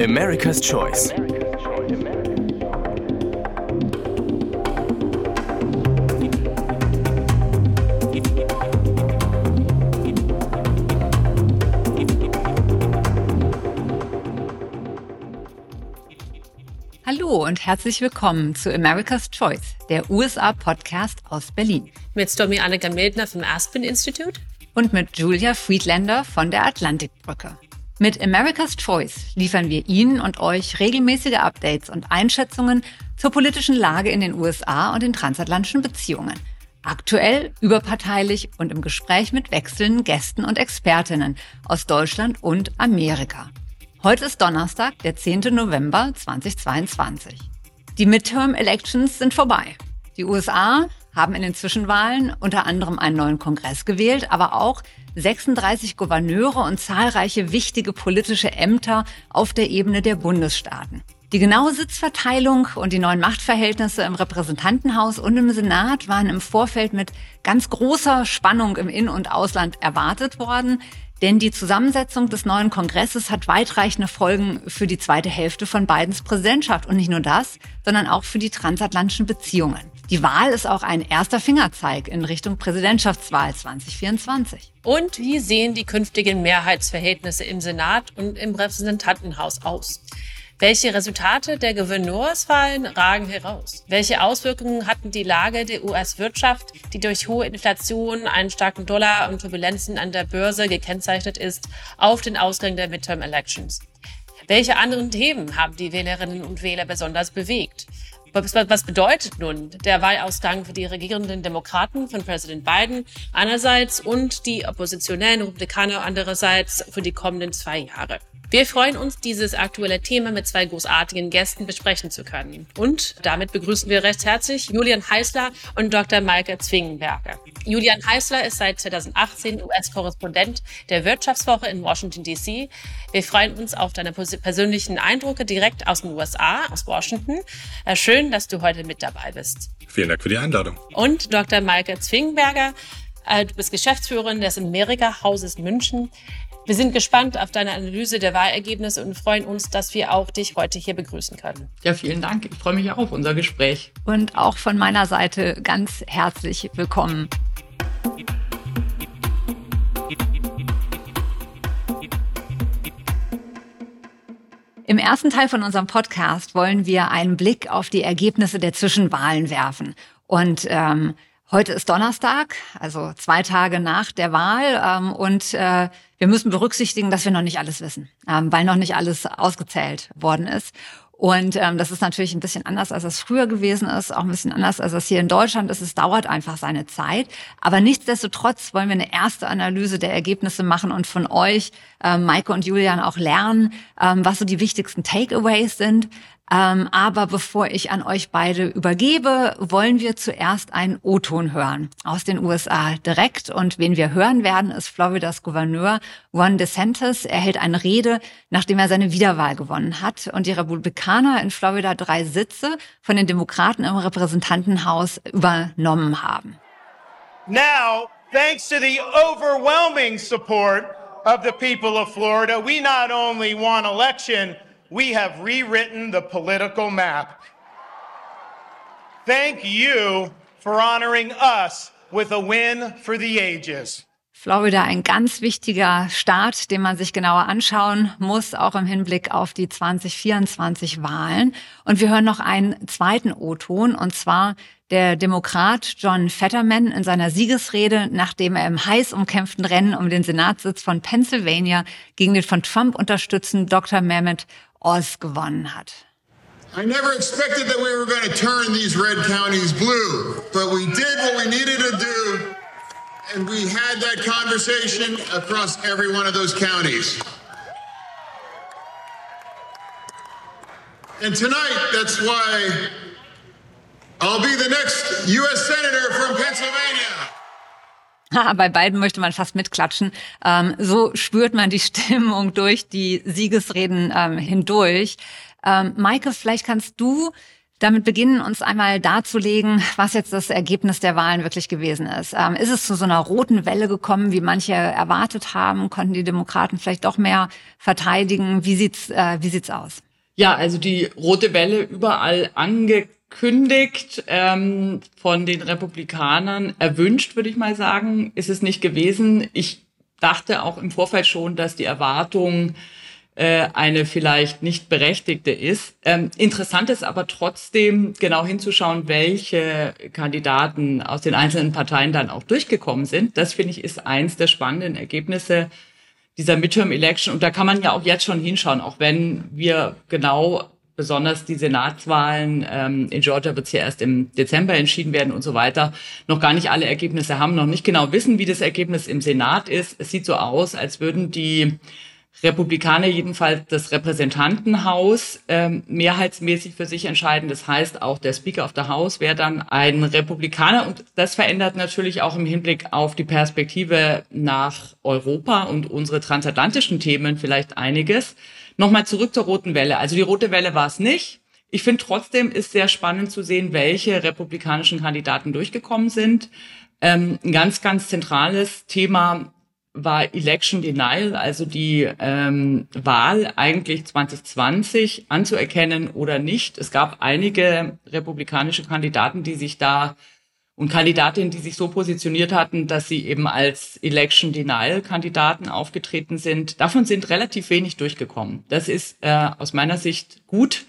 America's Choice. Hallo und herzlich willkommen zu America's Choice, der USA-Podcast aus Berlin. Mit Stormy Annika Mildner vom Aspen Institute und mit Julia Friedlander von der Atlantikbrücke. Mit America's Choice liefern wir Ihnen und euch regelmäßige Updates und Einschätzungen zur politischen Lage in den USA und den transatlantischen Beziehungen. Aktuell, überparteilich und im Gespräch mit wechselnden Gästen und Expertinnen aus Deutschland und Amerika. Heute ist Donnerstag, der 10. November 2022. Die Midterm Elections sind vorbei. Die USA haben in den Zwischenwahlen unter anderem einen neuen Kongress gewählt, aber auch 36 Gouverneure und zahlreiche wichtige politische Ämter auf der Ebene der Bundesstaaten. Die genaue Sitzverteilung und die neuen Machtverhältnisse im Repräsentantenhaus und im Senat waren im Vorfeld mit ganz großer Spannung im In- und Ausland erwartet worden. Denn die Zusammensetzung des neuen Kongresses hat weitreichende Folgen für die zweite Hälfte von Bidens Präsidentschaft. Und nicht nur das, sondern auch für die transatlantischen Beziehungen. Die Wahl ist auch ein erster Fingerzeig in Richtung Präsidentschaftswahl 2024. Und wie sehen die künftigen Mehrheitsverhältnisse im Senat und im Repräsentantenhaus aus? Welche Resultate der Gouverneurswahlen ragen heraus? Welche Auswirkungen hatten die Lage der US-Wirtschaft, die durch hohe Inflation, einen starken Dollar und Turbulenzen an der Börse gekennzeichnet ist, auf den Ausgang der Midterm Elections? Welche anderen Themen haben die Wählerinnen und Wähler besonders bewegt? Was bedeutet nun der Wahlausgang für die regierenden Demokraten von Präsident Biden einerseits und die oppositionellen Republikaner andererseits für die kommenden zwei Jahre? Wir freuen uns, dieses aktuelle Thema mit zwei großartigen Gästen besprechen zu können. Und damit begrüßen wir recht herzlich Julian Heißler und Dr. Maike Zwingenberger. Julian Heißler ist seit 2018 US-Korrespondent der Wirtschaftswoche in Washington, D.C. Wir freuen uns auf deine persönlichen Eindrücke direkt aus den USA, aus Washington. Äh, schön, dass du heute mit dabei bist. Vielen Dank für die Einladung. Und Dr. Maike Zwingenberger, äh, du bist Geschäftsführerin des Amerika-Hauses München. Wir sind gespannt auf deine Analyse der Wahlergebnisse und freuen uns, dass wir auch dich heute hier begrüßen können. Ja, vielen Dank. Ich freue mich auch auf unser Gespräch. Und auch von meiner Seite ganz herzlich willkommen. Im ersten Teil von unserem Podcast wollen wir einen Blick auf die Ergebnisse der Zwischenwahlen werfen. Und ähm, Heute ist Donnerstag, also zwei Tage nach der Wahl. Ähm, und äh, wir müssen berücksichtigen, dass wir noch nicht alles wissen, ähm, weil noch nicht alles ausgezählt worden ist. Und ähm, das ist natürlich ein bisschen anders, als es früher gewesen ist, auch ein bisschen anders, als es hier in Deutschland ist. Es dauert einfach seine Zeit. Aber nichtsdestotrotz wollen wir eine erste Analyse der Ergebnisse machen und von euch, äh, Maike und Julian, auch lernen, ähm, was so die wichtigsten Takeaways sind. Ähm, aber bevor ich an euch beide übergebe, wollen wir zuerst einen O-Ton hören aus den USA direkt. Und wen wir hören werden, ist Floridas Gouverneur Ron DeSantis. Er hält eine Rede, nachdem er seine Wiederwahl gewonnen hat und die Republikaner in Florida drei Sitze von den Demokraten im Repräsentantenhaus übernommen haben. Now, thanks to the overwhelming support of the people of Florida, we not only won election, we have rewritten the political map. Thank you for honoring us with a win for the ages. Florida ein ganz wichtiger Staat, den man sich genauer anschauen muss, auch im Hinblick auf die 2024 Wahlen. Und wir hören noch einen zweiten O-Ton, und zwar der Demokrat John Fetterman in seiner Siegesrede, nachdem er im heiß umkämpften Rennen um den Senatssitz von Pennsylvania gegen den von Trump unterstützten Dr. Mehmet Hat. I never expected that we were going to turn these red counties blue, but we did what we needed to do, and we had that conversation across every one of those counties. And tonight, that's why I'll be the next U.S. Senator from Pennsylvania. Bei beiden möchte man fast mitklatschen. Ähm, so spürt man die Stimmung durch die Siegesreden ähm, hindurch. Ähm, Maike, vielleicht kannst du damit beginnen, uns einmal darzulegen, was jetzt das Ergebnis der Wahlen wirklich gewesen ist. Ähm, ist es zu so einer roten Welle gekommen, wie manche erwartet haben? Konnten die Demokraten vielleicht doch mehr verteidigen? Wie sieht's, äh, wie sieht's aus? Ja, also die rote Welle überall angekündigt, ähm, von den Republikanern erwünscht, würde ich mal sagen, ist es nicht gewesen. Ich dachte auch im Vorfeld schon, dass die Erwartung äh, eine vielleicht nicht berechtigte ist. Ähm, interessant ist aber trotzdem genau hinzuschauen, welche Kandidaten aus den einzelnen Parteien dann auch durchgekommen sind. Das finde ich ist eins der spannenden Ergebnisse dieser Midterm Election. Und da kann man ja auch jetzt schon hinschauen, auch wenn wir genau besonders die Senatswahlen ähm, in Georgia wird ja erst im Dezember entschieden werden und so weiter, noch gar nicht alle Ergebnisse haben, noch nicht genau wissen, wie das Ergebnis im Senat ist. Es sieht so aus, als würden die Republikaner jedenfalls das Repräsentantenhaus ähm, mehrheitsmäßig für sich entscheiden. Das heißt, auch der Speaker of the House wäre dann ein Republikaner. Und das verändert natürlich auch im Hinblick auf die Perspektive nach Europa und unsere transatlantischen Themen vielleicht einiges. Nochmal zurück zur roten Welle. Also die rote Welle war es nicht. Ich finde trotzdem ist sehr spannend zu sehen, welche republikanischen Kandidaten durchgekommen sind. Ähm, ein ganz, ganz zentrales Thema war Election Denial, also die ähm, Wahl eigentlich 2020 anzuerkennen oder nicht. Es gab einige republikanische Kandidaten, die sich da und Kandidatinnen, die sich so positioniert hatten, dass sie eben als Election Denial Kandidaten aufgetreten sind. Davon sind relativ wenig durchgekommen. Das ist äh, aus meiner Sicht gut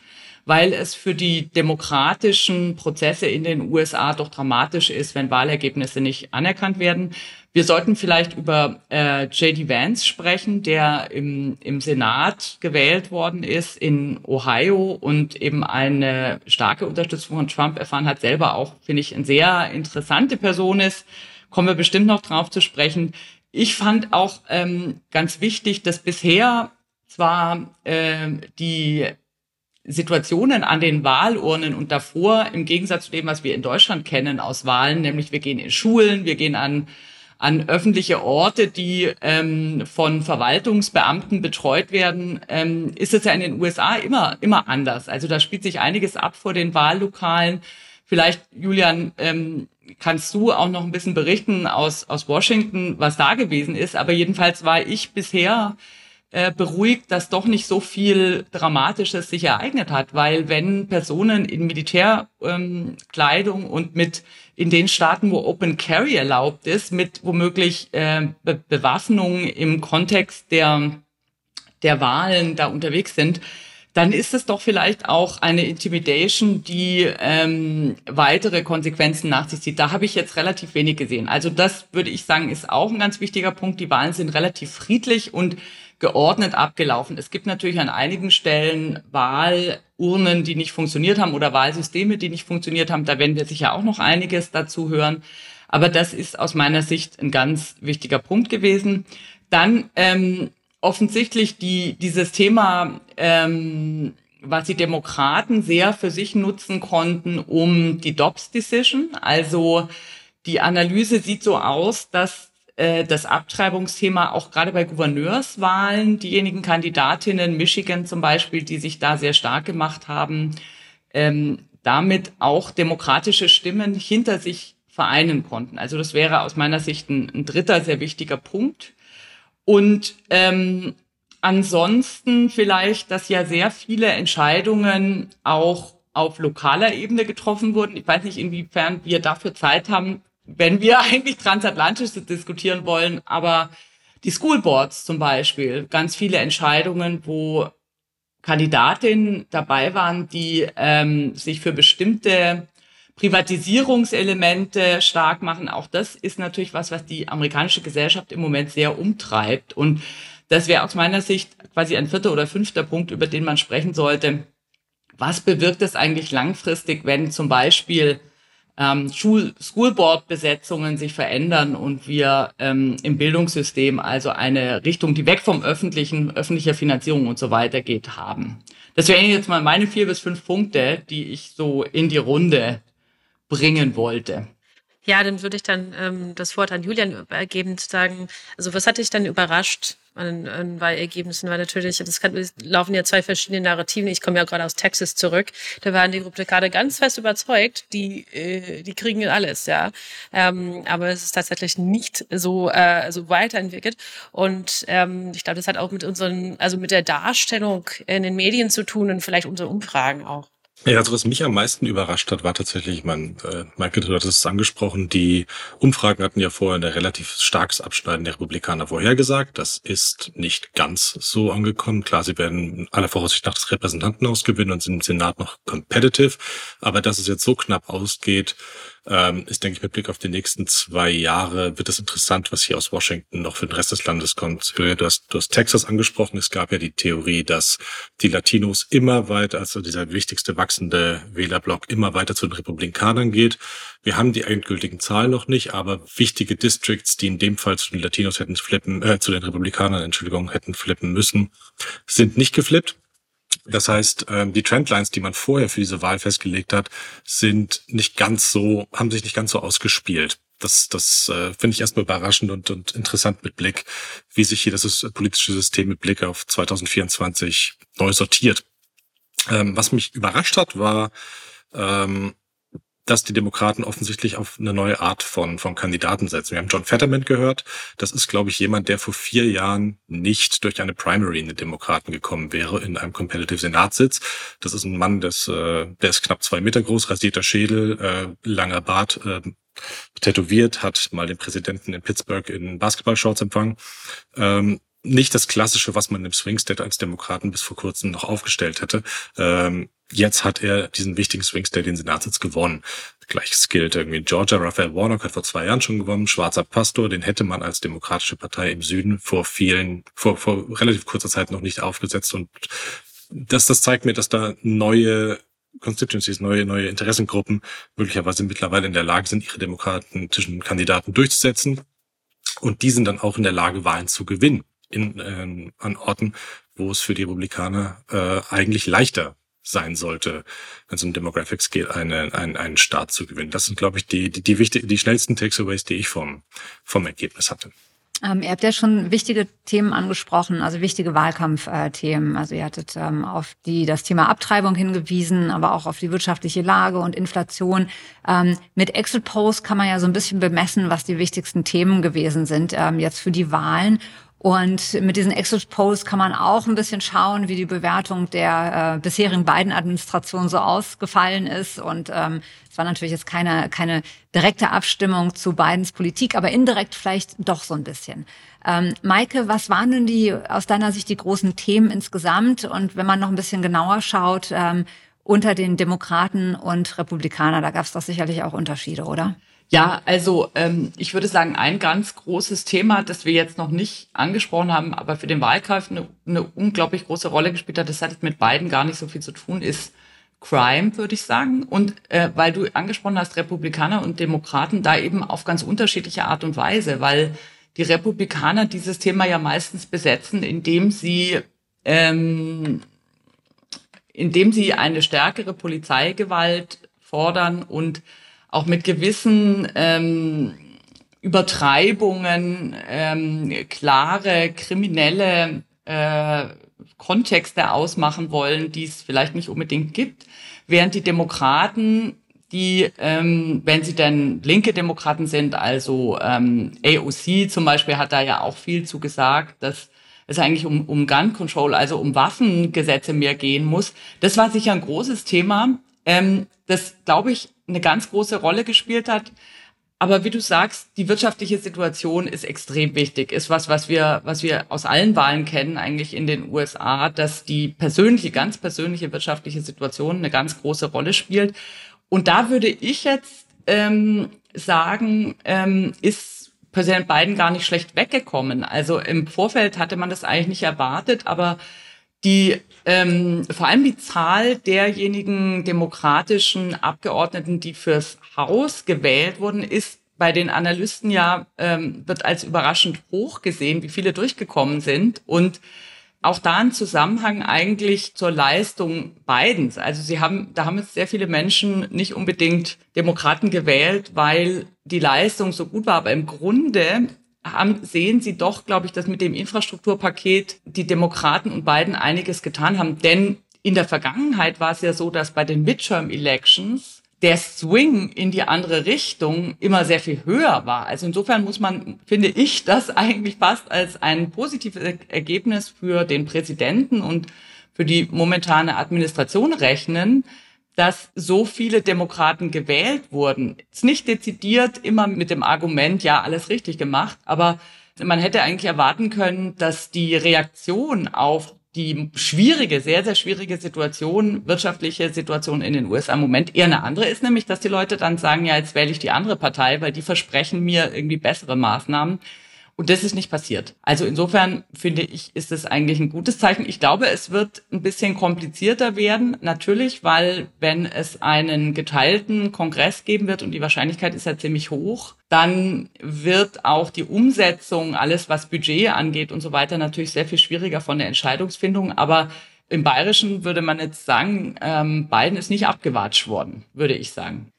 weil es für die demokratischen Prozesse in den USA doch dramatisch ist, wenn Wahlergebnisse nicht anerkannt werden. Wir sollten vielleicht über äh, J.D. Vance sprechen, der im, im Senat gewählt worden ist in Ohio und eben eine starke Unterstützung von Trump erfahren hat, selber auch, finde ich, eine sehr interessante Person ist. Kommen wir bestimmt noch drauf zu sprechen. Ich fand auch ähm, ganz wichtig, dass bisher zwar äh, die Situationen an den Wahlurnen und davor, im Gegensatz zu dem, was wir in Deutschland kennen aus Wahlen, nämlich wir gehen in Schulen, wir gehen an, an öffentliche Orte, die ähm, von Verwaltungsbeamten betreut werden, ähm, ist es ja in den USA immer, immer anders. Also da spielt sich einiges ab vor den Wahllokalen. Vielleicht, Julian, ähm, kannst du auch noch ein bisschen berichten aus, aus Washington, was da gewesen ist. Aber jedenfalls war ich bisher äh, beruhigt, dass doch nicht so viel Dramatisches sich ereignet hat, weil wenn Personen in Militärkleidung ähm, und mit in den Staaten, wo Open Carry erlaubt ist, mit womöglich äh, Be Bewaffnung im Kontext der der Wahlen da unterwegs sind, dann ist es doch vielleicht auch eine Intimidation, die ähm, weitere Konsequenzen nach sich zieht. Da habe ich jetzt relativ wenig gesehen. Also das würde ich sagen, ist auch ein ganz wichtiger Punkt. Die Wahlen sind relativ friedlich und geordnet abgelaufen. Es gibt natürlich an einigen Stellen Wahlurnen, die nicht funktioniert haben oder Wahlsysteme, die nicht funktioniert haben. Da werden wir sicher auch noch einiges dazu hören. Aber das ist aus meiner Sicht ein ganz wichtiger Punkt gewesen. Dann ähm, offensichtlich die, dieses Thema, ähm, was die Demokraten sehr für sich nutzen konnten, um die Dobbs Decision. Also die Analyse sieht so aus, dass äh, das Abtreibungsthema auch gerade bei Gouverneurswahlen, diejenigen Kandidatinnen, Michigan zum Beispiel, die sich da sehr stark gemacht haben, ähm, damit auch demokratische Stimmen hinter sich vereinen konnten. Also das wäre aus meiner Sicht ein, ein dritter sehr wichtiger Punkt. Und ähm, ansonsten vielleicht, dass ja sehr viele Entscheidungen auch auf lokaler Ebene getroffen wurden. Ich weiß nicht, inwiefern wir dafür Zeit haben, wenn wir eigentlich transatlantisch diskutieren wollen, aber die Schoolboards zum Beispiel, ganz viele Entscheidungen, wo Kandidatinnen dabei waren, die ähm, sich für bestimmte Privatisierungselemente stark machen. Auch das ist natürlich was, was die amerikanische Gesellschaft im Moment sehr umtreibt. Und das wäre aus meiner Sicht quasi ein vierter oder fünfter Punkt, über den man sprechen sollte. Was bewirkt es eigentlich langfristig, wenn zum Beispiel ähm, Schul Schoolboard-Besetzungen sich verändern und wir ähm, im Bildungssystem also eine Richtung, die weg vom öffentlichen, öffentlicher Finanzierung und so weiter geht, haben. Das wären jetzt mal meine vier bis fünf Punkte, die ich so in die Runde bringen wollte. Ja, dann würde ich dann ähm, das Wort an Julian übergeben, zu sagen, also was hat dich dann überrascht an, an Wahlergebnissen, weil natürlich, das kann, laufen ja zwei verschiedene Narrativen. Ich komme ja gerade aus Texas zurück. Da waren die Republikaner ganz fest überzeugt, die, äh, die kriegen alles, ja. Ähm, aber es ist tatsächlich nicht so, äh, so weiterentwickelt. Und ähm, ich glaube, das hat auch mit unseren, also mit der Darstellung in den Medien zu tun und vielleicht unsere Umfragen auch. Ja, also was mich am meisten überrascht hat, war tatsächlich, man, äh, Michael, du hattest es angesprochen, die Umfragen hatten ja vorher ein relativ starkes Abschneiden der Republikaner vorhergesagt. Das ist nicht ganz so angekommen. Klar, sie werden aller Voraussicht nach das Repräsentantenhaus gewinnen und sind im Senat noch competitive. Aber dass es jetzt so knapp ausgeht, ähm, ist, denke ich, mit Blick auf die nächsten zwei Jahre wird es interessant, was hier aus Washington noch für den Rest des Landes kommt. Du hast, du hast Texas angesprochen. Es gab ja die Theorie, dass die Latinos immer weiter, also dieser wichtigste wachsende Wählerblock immer weiter zu den Republikanern geht. Wir haben die endgültigen Zahlen noch nicht, aber wichtige Districts, die in dem Fall zu den Latinos hätten flippen, äh, zu den Republikanern, Entschuldigung, hätten flippen müssen, sind nicht geflippt. Das heißt, ähm, die Trendlines, die man vorher für diese Wahl festgelegt hat, sind nicht ganz so, haben sich nicht ganz so ausgespielt. Das, das äh, finde ich erstmal überraschend und, und interessant mit Blick, wie sich hier das politische System mit Blick auf 2024 neu sortiert. Ähm, was mich überrascht hat, war, ähm, dass die Demokraten offensichtlich auf eine neue Art von, von Kandidaten setzen. Wir haben John Fetterman gehört. Das ist, glaube ich, jemand, der vor vier Jahren nicht durch eine Primary in den Demokraten gekommen wäre, in einem Competitive Senatssitz. Das ist ein Mann, des, äh, der ist knapp zwei Meter groß, rasierter Schädel, äh, langer Bart, äh, tätowiert, hat mal den Präsidenten in Pittsburgh in Basketballshorts empfangen. Ähm, nicht das Klassische, was man im Swing State als Demokraten bis vor kurzem noch aufgestellt hätte. Ähm, jetzt hat er diesen wichtigen Swing State, den Senatssitz gewonnen. Gleiches gilt irgendwie in Georgia. Raphael Warnock hat vor zwei Jahren schon gewonnen. Schwarzer Pastor, den hätte man als demokratische Partei im Süden vor vielen, vor, vor relativ kurzer Zeit noch nicht aufgesetzt. Und das, das zeigt mir, dass da neue Constituencies, neue, neue Interessengruppen möglicherweise mittlerweile in der Lage sind, ihre demokratischen Kandidaten durchzusetzen. Und die sind dann auch in der Lage, Wahlen zu gewinnen in, ähm, an Orten, wo es für die Republikaner äh, eigentlich leichter sein sollte, wenn es um Demographics geht, eine, einen, einen Staat zu gewinnen. Das sind, glaube ich, die, die, die, wichtig, die schnellsten Takeaways, die ich vom, vom Ergebnis hatte. Ähm, ihr habt ja schon wichtige Themen angesprochen, also wichtige Wahlkampfthemen. Also ihr hattet ähm, auf die das Thema Abtreibung hingewiesen, aber auch auf die wirtschaftliche Lage und Inflation. Ähm, mit Exit Post kann man ja so ein bisschen bemessen, was die wichtigsten Themen gewesen sind ähm, jetzt für die Wahlen. Und mit diesen Exit Polls kann man auch ein bisschen schauen, wie die Bewertung der äh, bisherigen beiden Administrationen so ausgefallen ist. Und ähm, es war natürlich jetzt keine, keine direkte Abstimmung zu Bidens Politik, aber indirekt vielleicht doch so ein bisschen. Ähm, Maike, was waren denn die aus deiner Sicht die großen Themen insgesamt? Und wenn man noch ein bisschen genauer schaut, ähm, unter den Demokraten und Republikanern, da gab es doch sicherlich auch Unterschiede, oder? Ja, also ähm, ich würde sagen, ein ganz großes Thema, das wir jetzt noch nicht angesprochen haben, aber für den Wahlkampf eine, eine unglaublich große Rolle gespielt hat, das hat mit beiden gar nicht so viel zu tun, ist Crime, würde ich sagen. Und äh, weil du angesprochen hast, Republikaner und Demokraten, da eben auf ganz unterschiedliche Art und Weise, weil die Republikaner dieses Thema ja meistens besetzen, indem sie ähm, indem sie eine stärkere Polizeigewalt fordern und auch mit gewissen ähm, Übertreibungen ähm, klare kriminelle äh, Kontexte ausmachen wollen, die es vielleicht nicht unbedingt gibt, während die Demokraten, die, ähm, wenn sie denn linke Demokraten sind, also ähm, AOC zum Beispiel hat da ja auch viel zu gesagt, dass es eigentlich um, um Gun Control, also um Waffengesetze mehr gehen muss. Das war sicher ein großes Thema, ähm, das, glaube ich, eine ganz große Rolle gespielt hat. Aber wie du sagst, die wirtschaftliche Situation ist extrem wichtig, ist was, was wir, was wir aus allen Wahlen kennen, eigentlich in den USA, dass die persönliche, ganz persönliche wirtschaftliche Situation eine ganz große Rolle spielt. Und da würde ich jetzt ähm, sagen, ähm, ist Präsident Biden gar nicht schlecht weggekommen. Also im Vorfeld hatte man das eigentlich nicht erwartet, aber die ähm, vor allem die Zahl derjenigen demokratischen Abgeordneten, die fürs Haus gewählt wurden, ist bei den Analysten ja ähm, wird als überraschend hoch gesehen, wie viele durchgekommen sind und auch da ein Zusammenhang eigentlich zur Leistung Bidens. Also sie haben, da haben jetzt sehr viele Menschen nicht unbedingt Demokraten gewählt, weil die Leistung so gut war, aber im Grunde haben, sehen Sie doch, glaube ich, dass mit dem Infrastrukturpaket die Demokraten und Biden einiges getan haben. Denn in der Vergangenheit war es ja so, dass bei den Midterm-Elections der Swing in die andere Richtung immer sehr viel höher war. Also insofern muss man, finde ich, das eigentlich fast als ein positives Ergebnis für den Präsidenten und für die momentane Administration rechnen, dass so viele Demokraten gewählt wurden. Jetzt nicht dezidiert immer mit dem Argument, ja, alles richtig gemacht, aber man hätte eigentlich erwarten können, dass die Reaktion auf die schwierige, sehr, sehr schwierige Situation, wirtschaftliche Situation in den USA im Moment eher eine andere ist, nämlich, dass die Leute dann sagen, ja, jetzt wähle ich die andere Partei, weil die versprechen mir irgendwie bessere Maßnahmen. Und das ist nicht passiert. Also insofern finde ich, ist es eigentlich ein gutes Zeichen. Ich glaube, es wird ein bisschen komplizierter werden. Natürlich, weil wenn es einen geteilten Kongress geben wird und die Wahrscheinlichkeit ist ja ziemlich hoch, dann wird auch die Umsetzung, alles was Budget angeht und so weiter, natürlich sehr viel schwieriger von der Entscheidungsfindung. Aber im Bayerischen würde man jetzt sagen, ähm, Biden ist nicht abgewatscht worden, würde ich sagen.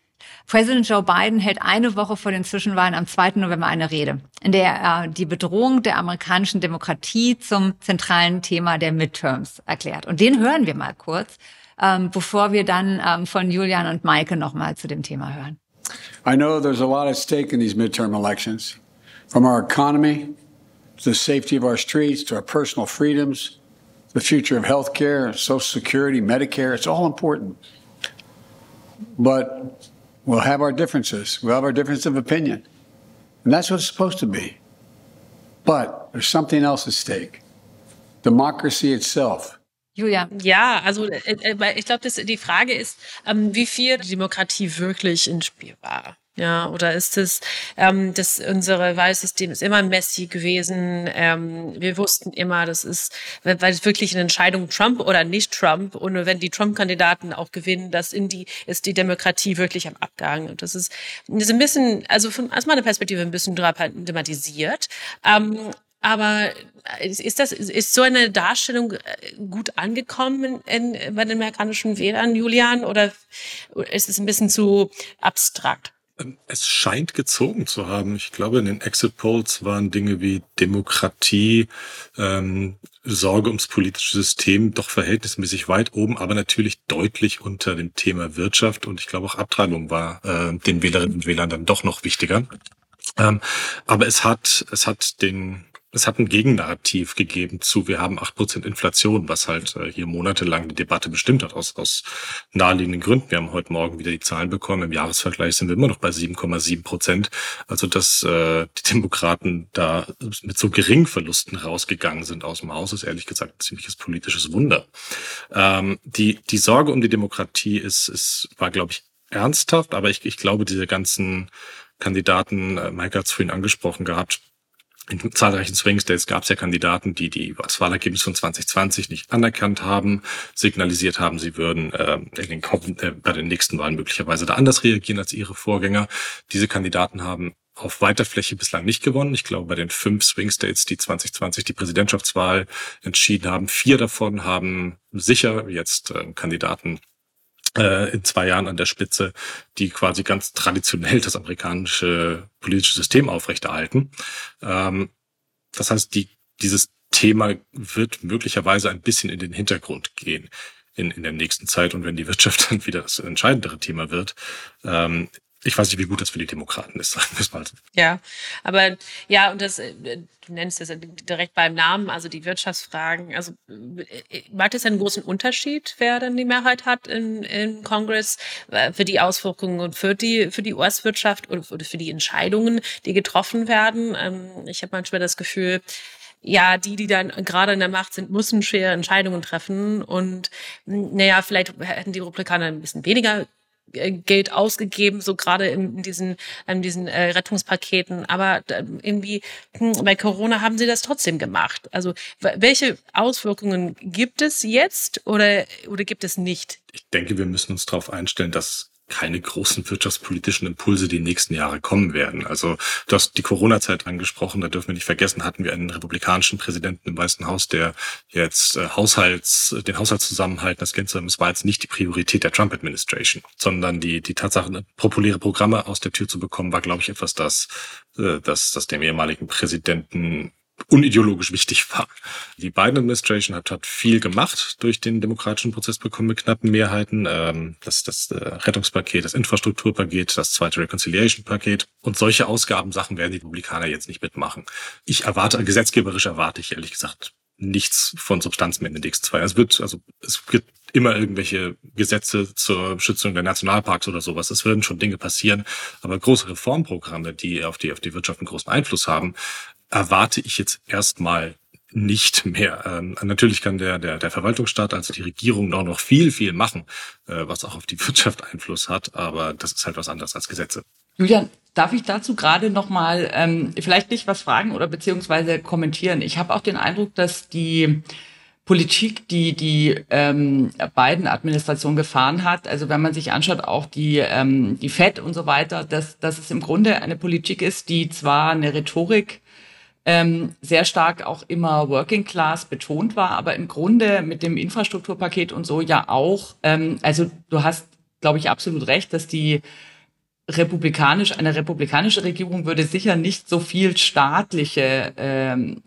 Präsident Joe Biden hält eine Woche vor den Zwischenwahlen am 2. November eine Rede, in der er die Bedrohung der amerikanischen Demokratie zum zentralen Thema der Midterms erklärt. Und den hören wir mal kurz, ähm, bevor wir dann ähm, von Julian und Maike nochmal zu dem Thema hören. I know there's a lot at stake in these midterm elections, from our economy to the safety of our streets to our personal freedoms, the future of health Social Security, Medicare. It's all important. But We'll have our differences. We'll have our difference of opinion. And that's what it's supposed to be. But there's something else at stake. Democracy itself. Julia. Ja, also äh, äh, ich glaube, die Frage ist, ähm, wie viel Demokratie wirklich ins Spiel war. Ja, oder ist es, ähm, das unsere Wahlsystem ist immer messy gewesen. Ähm, wir wussten immer, das ist, weil es wirklich eine Entscheidung Trump oder nicht Trump und wenn die Trump-Kandidaten auch gewinnen, das in die ist die Demokratie wirklich am Abgang. Und das ist, das ist ein bisschen, also von aus meiner Perspektive ein bisschen dramatisiert. Ähm, aber ist das, ist so eine Darstellung äh, gut angekommen in, bei den amerikanischen Wählern, Julian, oder ist es ein bisschen zu abstrakt? Ähm, es scheint gezogen zu haben. Ich glaube, in den Exit Polls waren Dinge wie Demokratie, ähm, Sorge ums politische System doch verhältnismäßig weit oben, aber natürlich deutlich unter dem Thema Wirtschaft. Und ich glaube auch Abtreibung war äh, den Wählerinnen und Wählern dann doch noch wichtiger. Ähm, aber es hat, es hat den es hat ein Gegennarrativ gegeben zu, wir haben acht Prozent Inflation, was halt äh, hier monatelang die Debatte bestimmt hat, aus, aus naheliegenden Gründen. Wir haben heute Morgen wieder die Zahlen bekommen. Im Jahresvergleich sind wir immer noch bei 7,7 Prozent. Also, dass äh, die Demokraten da mit so geringen Verlusten rausgegangen sind aus dem Haus, ist ehrlich gesagt ein ziemliches politisches Wunder. Ähm, die, die Sorge um die Demokratie ist, ist war, glaube ich, ernsthaft, aber ich, ich glaube, diese ganzen Kandidaten, äh, Mike hat es vorhin angesprochen gehabt, in zahlreichen Swing States gab es ja Kandidaten, die die das Wahlergebnis von 2020 nicht anerkannt haben, signalisiert haben, sie würden äh, den, äh, bei den nächsten Wahlen möglicherweise da anders reagieren als ihre Vorgänger. Diese Kandidaten haben auf weiter Fläche bislang nicht gewonnen. Ich glaube, bei den fünf Swing States, die 2020 die Präsidentschaftswahl entschieden haben, vier davon haben sicher jetzt äh, Kandidaten in zwei Jahren an der Spitze, die quasi ganz traditionell das amerikanische politische System aufrechterhalten. Ähm, das heißt, die, dieses Thema wird möglicherweise ein bisschen in den Hintergrund gehen in, in der nächsten Zeit. Und wenn die Wirtschaft dann wieder das entscheidendere Thema wird, ähm, ich weiß nicht, wie gut das für die Demokraten ist. Ja, aber ja, und das, äh, du nennst es direkt beim Namen, also die Wirtschaftsfragen. Also äh, macht es einen großen Unterschied, wer denn die Mehrheit hat im, im Kongress äh, für die Auswirkungen und für die, für die US-Wirtschaft oder für die Entscheidungen, die getroffen werden? Ähm, ich habe manchmal das Gefühl, ja, die, die dann gerade in der Macht sind, müssen schwere Entscheidungen treffen. Und naja, vielleicht hätten die Republikaner ein bisschen weniger äh, Geld ausgegeben, so gerade in, diesen, in diesen äh, Rettungspaketen. Aber äh, irgendwie hm, bei Corona haben sie das trotzdem gemacht. Also welche Auswirkungen gibt es jetzt oder, oder gibt es nicht? Ich denke, wir müssen uns darauf einstellen, dass keine großen wirtschaftspolitischen Impulse die nächsten Jahre kommen werden. Also du hast die Corona-Zeit angesprochen, da dürfen wir nicht vergessen, hatten wir einen republikanischen Präsidenten im Weißen Haus, der jetzt äh, Haushalts, den Haushalt zusammenhalten, das Ganze, das war jetzt nicht die Priorität der Trump-Administration, sondern die, die Tatsache, populäre Programme aus der Tür zu bekommen, war, glaube ich, etwas, das, äh, das, das dem ehemaligen Präsidenten unideologisch wichtig war. Die Biden Administration hat, hat viel gemacht durch den demokratischen Prozess bekommen mit knappen Mehrheiten. Ähm, das das äh, Rettungspaket, das Infrastrukturpaket, das zweite Reconciliation-Paket. Und solche Ausgabensachen werden die Republikaner jetzt nicht mitmachen. Ich erwarte, gesetzgeberisch erwarte ich ehrlich gesagt nichts von Substanz mehr in den nächsten zwei. Es wird, also es wird immer irgendwelche Gesetze zur Schützung der Nationalparks oder sowas. Es werden schon Dinge passieren, aber große Reformprogramme, die auf die auf die Wirtschaft einen großen Einfluss haben, erwarte ich jetzt erstmal nicht mehr. Ähm, natürlich kann der, der, der Verwaltungsstaat, also die Regierung, auch noch viel, viel machen, äh, was auch auf die Wirtschaft Einfluss hat, aber das ist halt was anderes als Gesetze. Julian, darf ich dazu gerade nochmal ähm, vielleicht nicht was fragen oder beziehungsweise kommentieren? Ich habe auch den Eindruck, dass die Politik, die die ähm, Biden-Administration gefahren hat, also wenn man sich anschaut, auch die, ähm, die FED und so weiter, dass, dass es im Grunde eine Politik ist, die zwar eine Rhetorik ähm, sehr stark auch immer Working Class betont war, aber im Grunde mit dem Infrastrukturpaket und so ja auch, ähm, also du hast, glaube ich, absolut recht, dass die republikanisch, eine republikanische Regierung würde sicher nicht so viel staatliche ähm,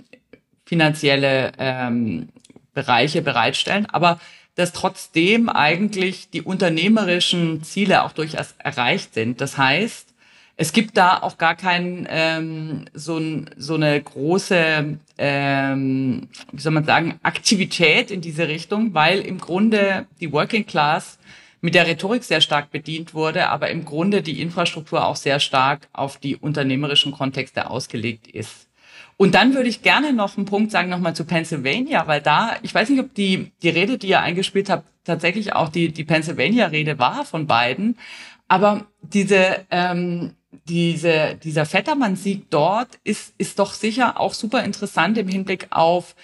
finanzielle ähm, Bereiche bereitstellen, aber dass trotzdem eigentlich die unternehmerischen Ziele auch durchaus erreicht sind. Das heißt, es gibt da auch gar kein ähm, so, so eine große, ähm, wie soll man sagen, Aktivität in diese Richtung, weil im Grunde die Working Class mit der Rhetorik sehr stark bedient wurde, aber im Grunde die Infrastruktur auch sehr stark auf die unternehmerischen Kontexte ausgelegt ist. Und dann würde ich gerne noch einen Punkt sagen, nochmal zu Pennsylvania, weil da, ich weiß nicht, ob die, die Rede, die ihr eingespielt habt, tatsächlich auch die, die Pennsylvania-Rede war von beiden. Aber diese, ähm, diese, dieser Vettermann-Sieg dort ist, ist doch sicher auch super interessant im Hinblick auf,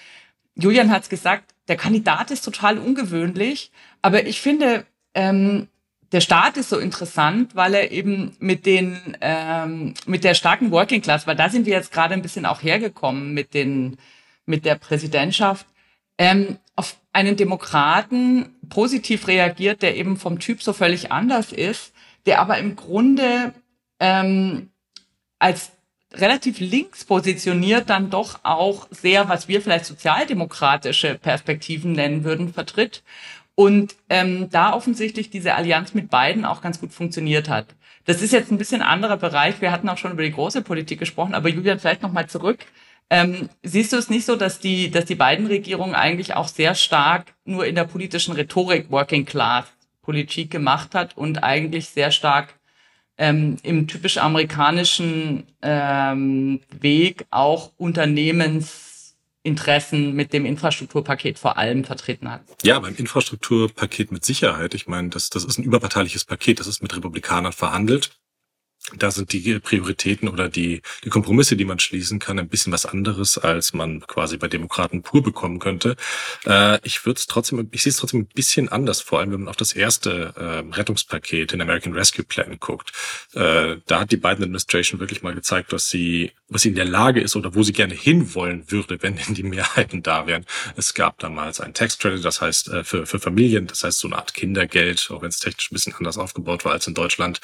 Julian hat es gesagt, der Kandidat ist total ungewöhnlich, aber ich finde, ähm, der Staat ist so interessant, weil er eben mit den ähm, mit der starken Working Class, weil da sind wir jetzt gerade ein bisschen auch hergekommen mit den mit der Präsidentschaft, ähm, auf einen Demokraten positiv reagiert, der eben vom Typ so völlig anders ist, der aber im Grunde ähm, als relativ links positioniert dann doch auch sehr, was wir vielleicht sozialdemokratische Perspektiven nennen würden, vertritt. Und ähm, da offensichtlich diese Allianz mit beiden auch ganz gut funktioniert hat. Das ist jetzt ein bisschen anderer Bereich. Wir hatten auch schon über die große Politik gesprochen, aber Julian, vielleicht nochmal zurück. Ähm, siehst du es nicht so, dass die, dass die beiden Regierungen eigentlich auch sehr stark nur in der politischen Rhetorik Working Class Politik gemacht hat und eigentlich sehr stark ähm, im typisch amerikanischen ähm, Weg auch Unternehmensinteressen mit dem Infrastrukturpaket vor allem vertreten hat. Ja, beim Infrastrukturpaket mit Sicherheit. Ich meine, das, das ist ein überparteiliches Paket, das ist mit Republikanern verhandelt da sind die Prioritäten oder die, die Kompromisse, die man schließen kann, ein bisschen was anderes, als man quasi bei Demokraten pur bekommen könnte. Äh, ich würde es trotzdem, ich sehe es trotzdem ein bisschen anders, vor allem wenn man auf das erste äh, Rettungspaket, den American Rescue Plan, guckt. Äh, da hat die Biden Administration wirklich mal gezeigt, was sie, was sie in der Lage ist oder wo sie gerne hinwollen würde, wenn denn die Mehrheiten da wären. Es gab damals ein Tax Credit, das heißt äh, für, für Familien, das heißt so eine Art Kindergeld, auch wenn es technisch ein bisschen anders aufgebaut war als in Deutschland.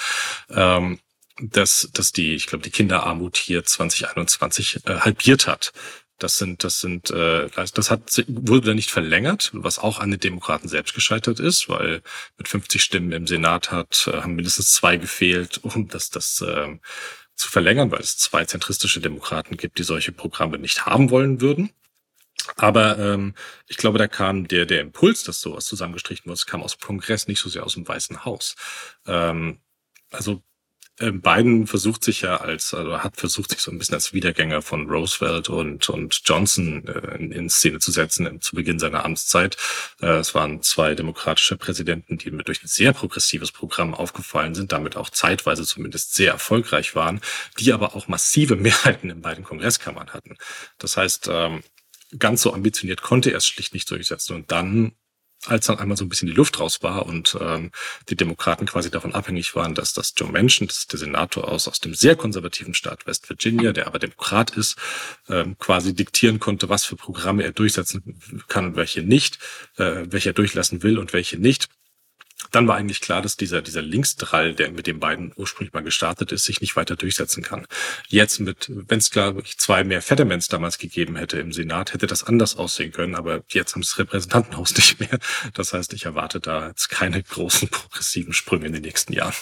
Ähm, dass, dass die, ich glaube, die Kinderarmut hier 2021 äh, halbiert hat. Das sind, das sind, äh, das hat wurde dann nicht verlängert, was auch an den Demokraten selbst gescheitert ist, weil mit 50 Stimmen im Senat hat äh, haben mindestens zwei gefehlt, um das, das äh, zu verlängern, weil es zwei zentristische Demokraten gibt, die solche Programme nicht haben wollen würden. Aber ähm, ich glaube, da kam der, der Impuls, dass sowas zusammengestrichen wurde, kam aus dem Kongress, nicht so sehr aus dem Weißen Haus. Ähm, also Biden versucht sich ja als, also hat versucht sich so ein bisschen als Wiedergänger von Roosevelt und, und Johnson äh, in, in Szene zu setzen im, zu Beginn seiner Amtszeit. Äh, es waren zwei demokratische Präsidenten, die mit durch ein sehr progressives Programm aufgefallen sind, damit auch zeitweise zumindest sehr erfolgreich waren, die aber auch massive Mehrheiten in beiden Kongresskammern hatten. Das heißt, ähm, ganz so ambitioniert konnte er es schlicht nicht durchsetzen. Und dann als dann einmal so ein bisschen die Luft raus war und ähm, die Demokraten quasi davon abhängig waren, dass das Joe Manchin, das ist der Senator aus, aus dem sehr konservativen Staat West Virginia, der aber Demokrat ist, ähm, quasi diktieren konnte, was für Programme er durchsetzen kann und welche nicht, äh, welche er durchlassen will und welche nicht dann war eigentlich klar, dass dieser, dieser Linksdrall, der mit den beiden ursprünglich mal gestartet ist, sich nicht weiter durchsetzen kann. Jetzt mit, wenn es klar zwei mehr Fettermans damals gegeben hätte im Senat, hätte das anders aussehen können, aber jetzt haben das Repräsentantenhaus nicht mehr. Das heißt, ich erwarte da jetzt keine großen progressiven Sprünge in den nächsten Jahren.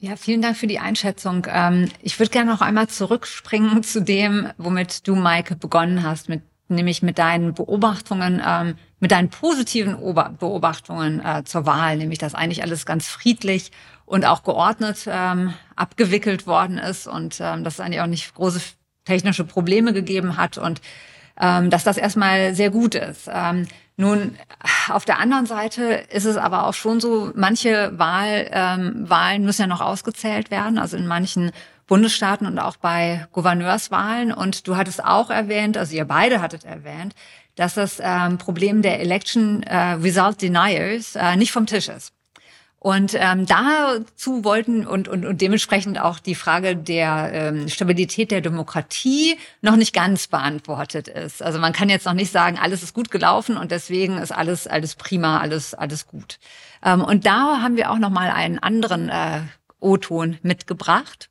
Ja, vielen Dank für die Einschätzung. Ähm, ich würde gerne noch einmal zurückspringen zu dem, womit du, Maike, begonnen hast, mit nämlich mit deinen Beobachtungen, ähm, mit deinen positiven Beobachtungen äh, zur Wahl, nämlich dass eigentlich alles ganz friedlich und auch geordnet ähm, abgewickelt worden ist und ähm, dass es eigentlich auch nicht große technische Probleme gegeben hat und ähm, dass das erstmal sehr gut ist. Ähm, nun, auf der anderen Seite ist es aber auch schon so, manche Wahl, ähm, Wahlen müssen ja noch ausgezählt werden. Also in manchen Bundesstaaten und auch bei Gouverneurswahlen. Und du hattest auch erwähnt, also ihr beide hattet erwähnt, dass das ähm, Problem der Election äh, Result Deniers äh, nicht vom Tisch ist. Und ähm, dazu wollten und, und, und dementsprechend auch die Frage der ähm, Stabilität der Demokratie noch nicht ganz beantwortet ist. Also man kann jetzt noch nicht sagen, alles ist gut gelaufen und deswegen ist alles alles prima, alles alles gut. Ähm, und da haben wir auch noch mal einen anderen äh, O-Ton mitgebracht.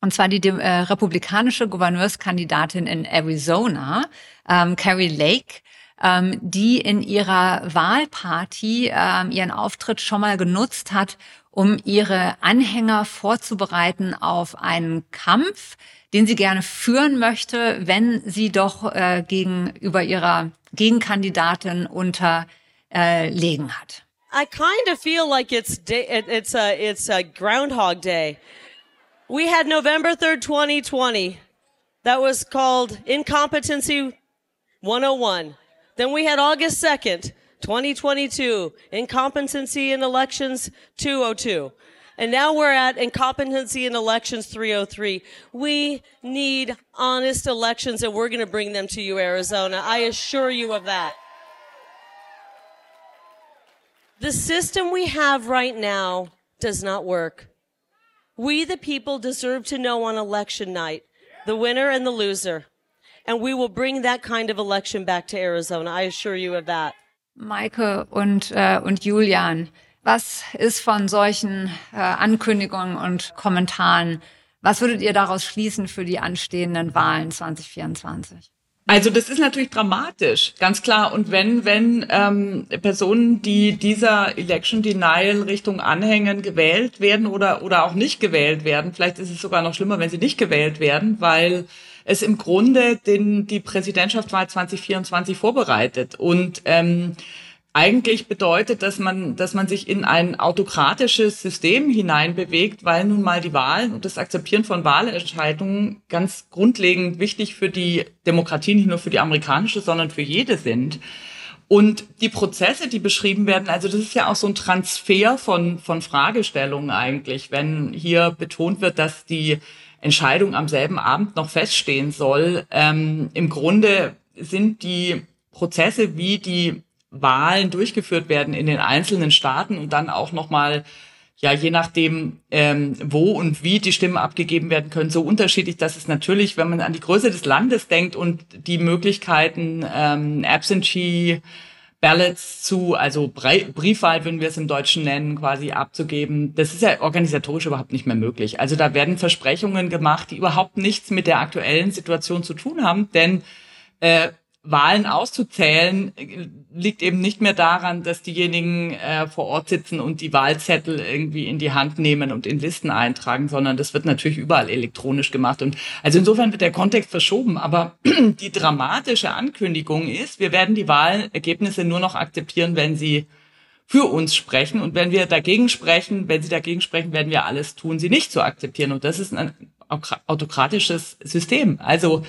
Und zwar die äh, republikanische Gouverneurskandidatin in Arizona, ähm, Carrie Lake, ähm, die in ihrer Wahlparty ähm, ihren Auftritt schon mal genutzt hat, um ihre Anhänger vorzubereiten auf einen Kampf, den sie gerne führen möchte, wenn sie doch äh, gegenüber ihrer Gegenkandidatin unterlegen äh, hat. I kind of feel like it's day, it's a it's a Groundhog Day. We had November 3rd, 2020. That was called Incompetency 101. Then we had August 2nd, 2022, Incompetency in Elections 202. And now we're at Incompetency in Elections 303. We need honest elections and we're going to bring them to you, Arizona. I assure you of that. The system we have right now does not work. We, the people, deserve to know on election night the winner and the loser. And we will bring that kind of election back to Arizona. I assure you of that. Maike und, äh, und Julian, was ist von solchen äh, Ankündigungen und Kommentaren, was würdet ihr daraus schließen für die anstehenden Wahlen 2024? Also das ist natürlich dramatisch, ganz klar. Und wenn wenn ähm, Personen, die dieser Election Denial Richtung anhängen, gewählt werden oder oder auch nicht gewählt werden, vielleicht ist es sogar noch schlimmer, wenn sie nicht gewählt werden, weil es im Grunde den die Präsidentschaftswahl 2024 vorbereitet und ähm, eigentlich bedeutet, dass man, dass man sich in ein autokratisches System hineinbewegt, weil nun mal die Wahlen und das Akzeptieren von Wahlentscheidungen ganz grundlegend wichtig für die Demokratie, nicht nur für die amerikanische, sondern für jede sind. Und die Prozesse, die beschrieben werden, also das ist ja auch so ein Transfer von, von Fragestellungen eigentlich, wenn hier betont wird, dass die Entscheidung am selben Abend noch feststehen soll. Ähm, Im Grunde sind die Prozesse, wie die Wahlen durchgeführt werden in den einzelnen Staaten und dann auch nochmal, ja, je nachdem, ähm, wo und wie die Stimmen abgegeben werden können, so unterschiedlich, dass es natürlich, wenn man an die Größe des Landes denkt und die Möglichkeiten ähm, Absentee Ballots zu, also Briefwahl würden wir es im Deutschen nennen, quasi abzugeben. Das ist ja organisatorisch überhaupt nicht mehr möglich. Also da werden Versprechungen gemacht, die überhaupt nichts mit der aktuellen Situation zu tun haben, denn äh, Wahlen auszuzählen, liegt eben nicht mehr daran, dass diejenigen äh, vor Ort sitzen und die Wahlzettel irgendwie in die Hand nehmen und in Listen eintragen, sondern das wird natürlich überall elektronisch gemacht. Und also insofern wird der Kontext verschoben. Aber die dramatische Ankündigung ist, wir werden die Wahlergebnisse nur noch akzeptieren, wenn sie für uns sprechen. Und wenn wir dagegen sprechen, wenn sie dagegen sprechen, werden wir alles tun, sie nicht zu akzeptieren. Und das ist ein autokratisches System. Also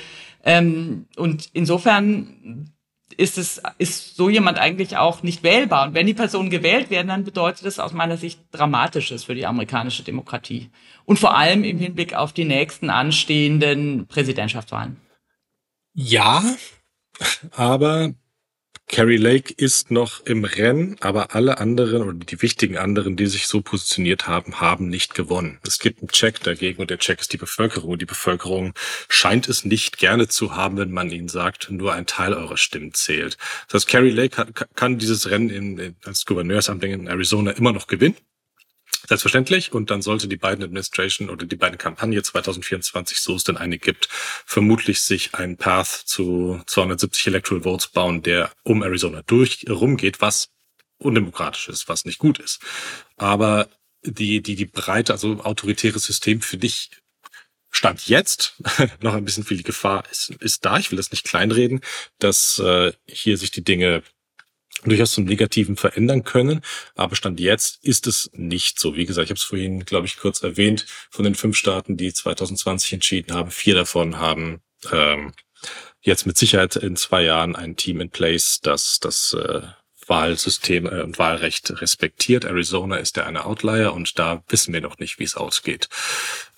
ähm, und insofern ist es, ist so jemand eigentlich auch nicht wählbar. Und wenn die Personen gewählt werden, dann bedeutet das aus meiner Sicht Dramatisches für die amerikanische Demokratie. Und vor allem im Hinblick auf die nächsten anstehenden Präsidentschaftswahlen. Ja, aber Carrie Lake ist noch im Rennen, aber alle anderen oder die wichtigen anderen, die sich so positioniert haben, haben nicht gewonnen. Es gibt einen Check dagegen und der Check ist die Bevölkerung. Die Bevölkerung scheint es nicht gerne zu haben, wenn man ihnen sagt, nur ein Teil eurer Stimmen zählt. Das heißt, Carrie Lake kann, dieses Rennen in, als Gouverneursamt in Arizona immer noch gewinnen. Selbstverständlich. Und dann sollte die beiden Administration oder die beiden Kampagne 2024, so es denn eine gibt, vermutlich sich ein Path zu 270 Electoral Votes bauen, der um Arizona durch rumgeht, was undemokratisch ist, was nicht gut ist. Aber die, die, die breite, also autoritäre System für dich Stand jetzt noch ein bisschen viel Gefahr ist, ist da. Ich will das nicht kleinreden, dass äh, hier sich die Dinge durchaus zum Negativen verändern können. Aber Stand jetzt ist es nicht so. Wie gesagt, ich habe es vorhin, glaube ich, kurz erwähnt, von den fünf Staaten, die 2020 entschieden haben, vier davon haben ähm, jetzt mit Sicherheit in zwei Jahren ein Team in place, das das äh, Wahlsystem äh, und Wahlrecht respektiert. Arizona ist der eine Outlier und da wissen wir noch nicht, wie es ausgeht.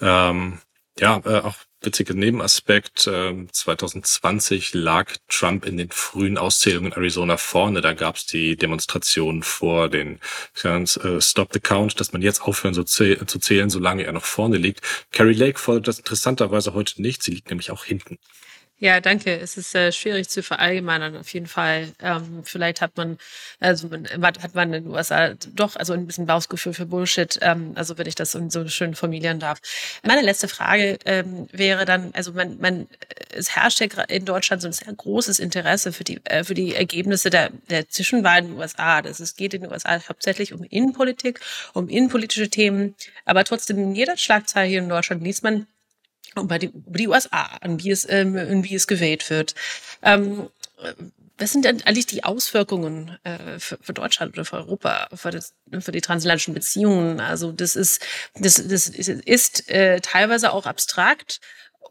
Ähm, ja, äh, auch witziger Nebenaspekt. 2020 ähm, lag Trump in den frühen Auszählungen in Arizona vorne. Da gab es die Demonstration vor den äh, Stop the Count, dass man jetzt aufhören so zu zählen, solange er noch vorne liegt. Carrie Lake fordert das interessanterweise heute nicht. Sie liegt nämlich auch hinten. Ja, danke. Es ist äh, schwierig zu verallgemeinern auf jeden Fall. Ähm, vielleicht hat man, also man, hat man in den USA doch also ein bisschen Bauchgefühl für Bullshit. Ähm, also wenn ich das so schön formulieren darf. Meine letzte Frage ähm, wäre dann, also man, man, es herrscht ja in Deutschland so ein sehr großes Interesse für die äh, für die Ergebnisse der, der Zwischenwahlen in den USA. Das es geht in den USA hauptsächlich um Innenpolitik, um innenpolitische Themen, aber trotzdem in jeder Schlagzeile hier in Deutschland liest man über die, über die USA an, wie es, ähm, wie es gewählt wird. Ähm, was sind denn eigentlich die Auswirkungen äh, für, für Deutschland oder für Europa, für, das, für die transatlantischen Beziehungen? Also das ist, das, das ist äh, teilweise auch abstrakt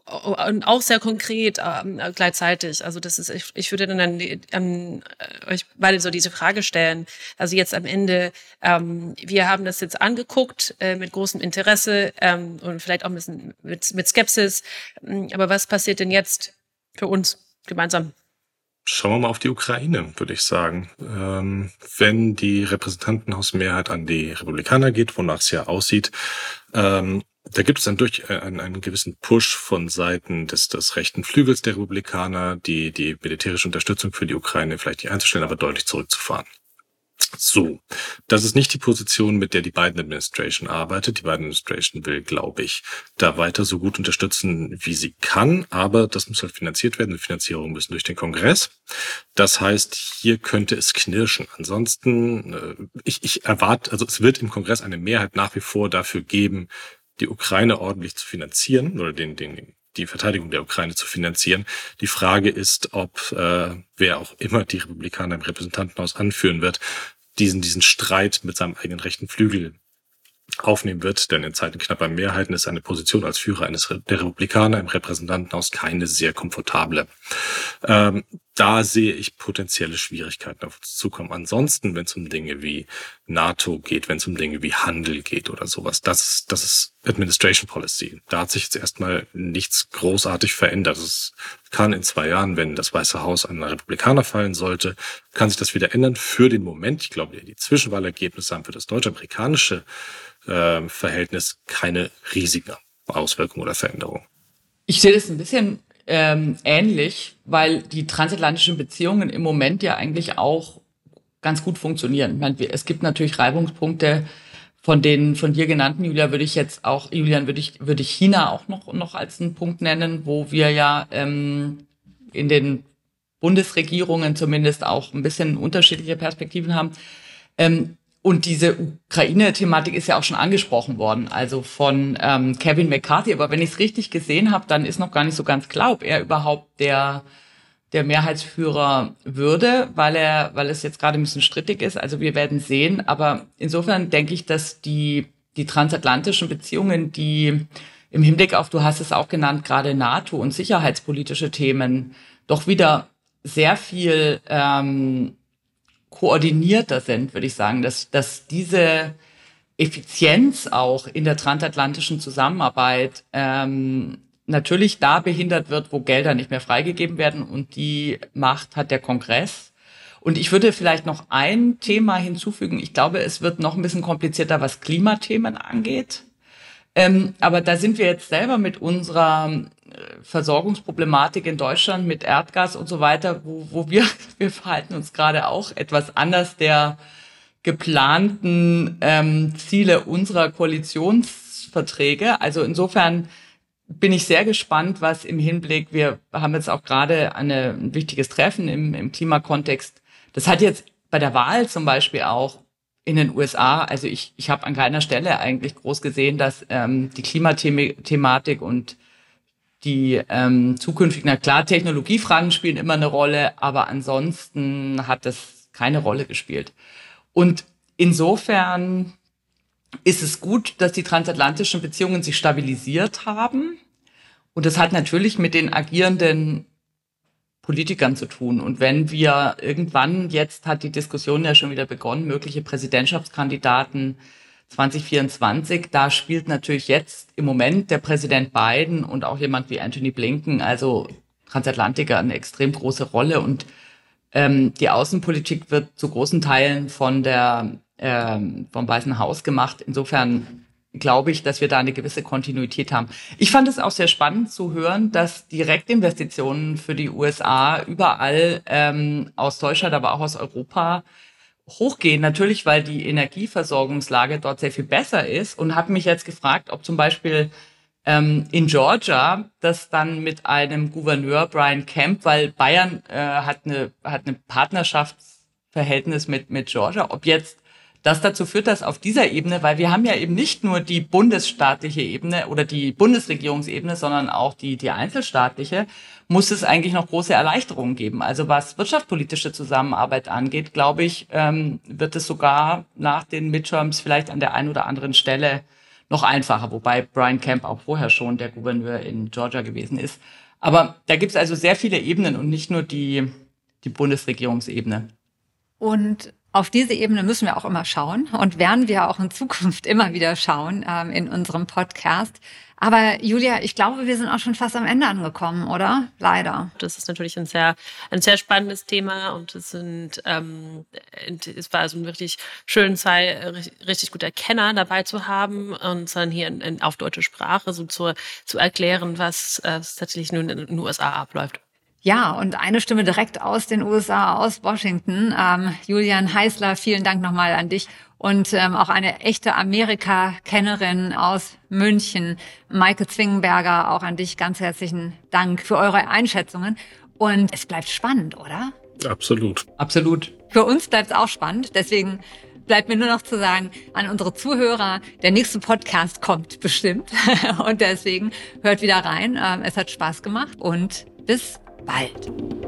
und auch sehr konkret ähm, gleichzeitig. Also das ist, ich, ich würde dann an, an äh, euch beide so diese Frage stellen. Also jetzt am Ende, ähm, wir haben das jetzt angeguckt äh, mit großem Interesse ähm, und vielleicht auch ein bisschen mit, mit Skepsis. Ähm, aber was passiert denn jetzt für uns gemeinsam? Schauen wir mal auf die Ukraine, würde ich sagen. Ähm, wenn die Repräsentantenhausmehrheit an die Republikaner geht, wonach es ja aussieht, ähm, da gibt es dann durch äh, einen, einen gewissen Push von Seiten des, des rechten Flügels der Republikaner, die, die militärische Unterstützung für die Ukraine vielleicht nicht einzustellen, aber deutlich zurückzufahren. So, das ist nicht die Position, mit der die Biden Administration arbeitet. Die Biden Administration will, glaube ich, da weiter so gut unterstützen, wie sie kann, aber das muss halt finanziert werden. Die Finanzierung müssen durch den Kongress. Das heißt, hier könnte es knirschen. Ansonsten, äh, ich, ich erwarte, also es wird im Kongress eine Mehrheit nach wie vor dafür geben, die Ukraine ordentlich zu finanzieren oder den, den, die Verteidigung der Ukraine zu finanzieren. Die Frage ist, ob äh, wer auch immer die Republikaner im Repräsentantenhaus anführen wird, diesen, diesen Streit mit seinem eigenen rechten Flügel aufnehmen wird, denn in Zeiten knapper Mehrheiten ist eine Position als Führer eines der Republikaner im Repräsentantenhaus keine sehr komfortable. Ähm, da sehe ich potenzielle Schwierigkeiten auf uns zukommen. Ansonsten, wenn es um Dinge wie NATO geht, wenn es um Dinge wie Handel geht oder sowas, das das ist Administration Policy. Da hat sich jetzt erstmal nichts großartig verändert. Es kann in zwei Jahren, wenn das Weiße Haus an einen Republikaner fallen sollte, kann sich das wieder ändern. Für den Moment, ich glaube, die Zwischenwahlergebnisse haben für das deutsch-amerikanische äh, Verhältnis keine riesigen Auswirkungen oder Veränderungen. Ich sehe das ein bisschen ähm, ähnlich, weil die transatlantischen Beziehungen im Moment ja eigentlich auch ganz gut funktionieren. Ich meine, es gibt natürlich Reibungspunkte, von den von dir genannten, Julia, würde ich jetzt auch, Julian, würde ich, würde ich China auch noch, noch als einen Punkt nennen, wo wir ja ähm, in den Bundesregierungen zumindest auch ein bisschen unterschiedliche Perspektiven haben. Ähm, und diese Ukraine-Thematik ist ja auch schon angesprochen worden, also von ähm, Kevin McCarthy. Aber wenn ich es richtig gesehen habe, dann ist noch gar nicht so ganz klar, ob er überhaupt der der Mehrheitsführer würde, weil er, weil es jetzt gerade ein bisschen strittig ist. Also wir werden sehen. Aber insofern denke ich, dass die die transatlantischen Beziehungen, die im Hinblick auf, du hast es auch genannt, gerade NATO und sicherheitspolitische Themen, doch wieder sehr viel ähm, koordinierter sind, würde ich sagen, dass, dass diese Effizienz auch in der transatlantischen Zusammenarbeit ähm, natürlich da behindert wird, wo Gelder nicht mehr freigegeben werden und die Macht hat der Kongress. Und ich würde vielleicht noch ein Thema hinzufügen. Ich glaube, es wird noch ein bisschen komplizierter, was Klimathemen angeht. Ähm, aber da sind wir jetzt selber mit unserer Versorgungsproblematik in Deutschland mit Erdgas und so weiter, wo, wo wir, wir verhalten uns gerade auch etwas anders der geplanten ähm, Ziele unserer Koalitionsverträge. Also insofern bin ich sehr gespannt, was im Hinblick, wir haben jetzt auch gerade eine, ein wichtiges Treffen im, im Klimakontext. Das hat jetzt bei der Wahl zum Beispiel auch in den USA, also ich, ich habe an keiner Stelle eigentlich groß gesehen, dass ähm, die Klimathematik und die ähm, zukünftigen, na klar, Technologiefragen spielen immer eine Rolle, aber ansonsten hat das keine Rolle gespielt. Und insofern ist es gut, dass die transatlantischen Beziehungen sich stabilisiert haben. Und das hat natürlich mit den agierenden Politikern zu tun. Und wenn wir irgendwann, jetzt hat die Diskussion ja schon wieder begonnen, mögliche Präsidentschaftskandidaten 2024, da spielt natürlich jetzt im Moment der Präsident Biden und auch jemand wie Anthony Blinken, also Transatlantiker, eine extrem große Rolle. Und ähm, die Außenpolitik wird zu großen Teilen von der ähm, vom Weißen Haus gemacht. Insofern glaube ich, dass wir da eine gewisse Kontinuität haben. Ich fand es auch sehr spannend zu hören, dass Direktinvestitionen für die USA überall ähm, aus Deutschland, aber auch aus Europa hochgehen. Natürlich, weil die Energieversorgungslage dort sehr viel besser ist und habe mich jetzt gefragt, ob zum Beispiel ähm, in Georgia das dann mit einem Gouverneur Brian Kemp, weil Bayern äh, hat eine hat eine Partnerschaftsverhältnis mit mit Georgia, ob jetzt das dazu führt, dass auf dieser Ebene, weil wir haben ja eben nicht nur die bundesstaatliche Ebene oder die Bundesregierungsebene, sondern auch die, die einzelstaatliche, muss es eigentlich noch große Erleichterungen geben. Also was wirtschaftspolitische Zusammenarbeit angeht, glaube ich, ähm, wird es sogar nach den Midterms vielleicht an der einen oder anderen Stelle noch einfacher, wobei Brian Kemp auch vorher schon der Gouverneur in Georgia gewesen ist. Aber da gibt es also sehr viele Ebenen und nicht nur die, die Bundesregierungsebene. Und auf diese Ebene müssen wir auch immer schauen und werden wir auch in Zukunft immer wieder schauen ähm, in unserem Podcast. Aber Julia, ich glaube, wir sind auch schon fast am Ende angekommen, oder? Leider. Das ist natürlich ein sehr, ein sehr spannendes Thema und es sind, ähm, es war also ein wirklich schön, zwei richtig guter Kenner dabei zu haben und dann hier in, in, auf deutsche Sprache so zu, zu erklären, was äh, tatsächlich nun in den USA abläuft. Ja, und eine Stimme direkt aus den USA, aus Washington. Ähm, Julian Heißler, vielen Dank nochmal an dich. Und ähm, auch eine echte Amerika-Kennerin aus München, Maike Zwingenberger, auch an dich ganz herzlichen Dank für eure Einschätzungen. Und es bleibt spannend, oder? Absolut. Absolut. Für uns bleibt es auch spannend. Deswegen bleibt mir nur noch zu sagen an unsere Zuhörer, der nächste Podcast kommt bestimmt. und deswegen hört wieder rein. Ähm, es hat Spaß gemacht und bis bald.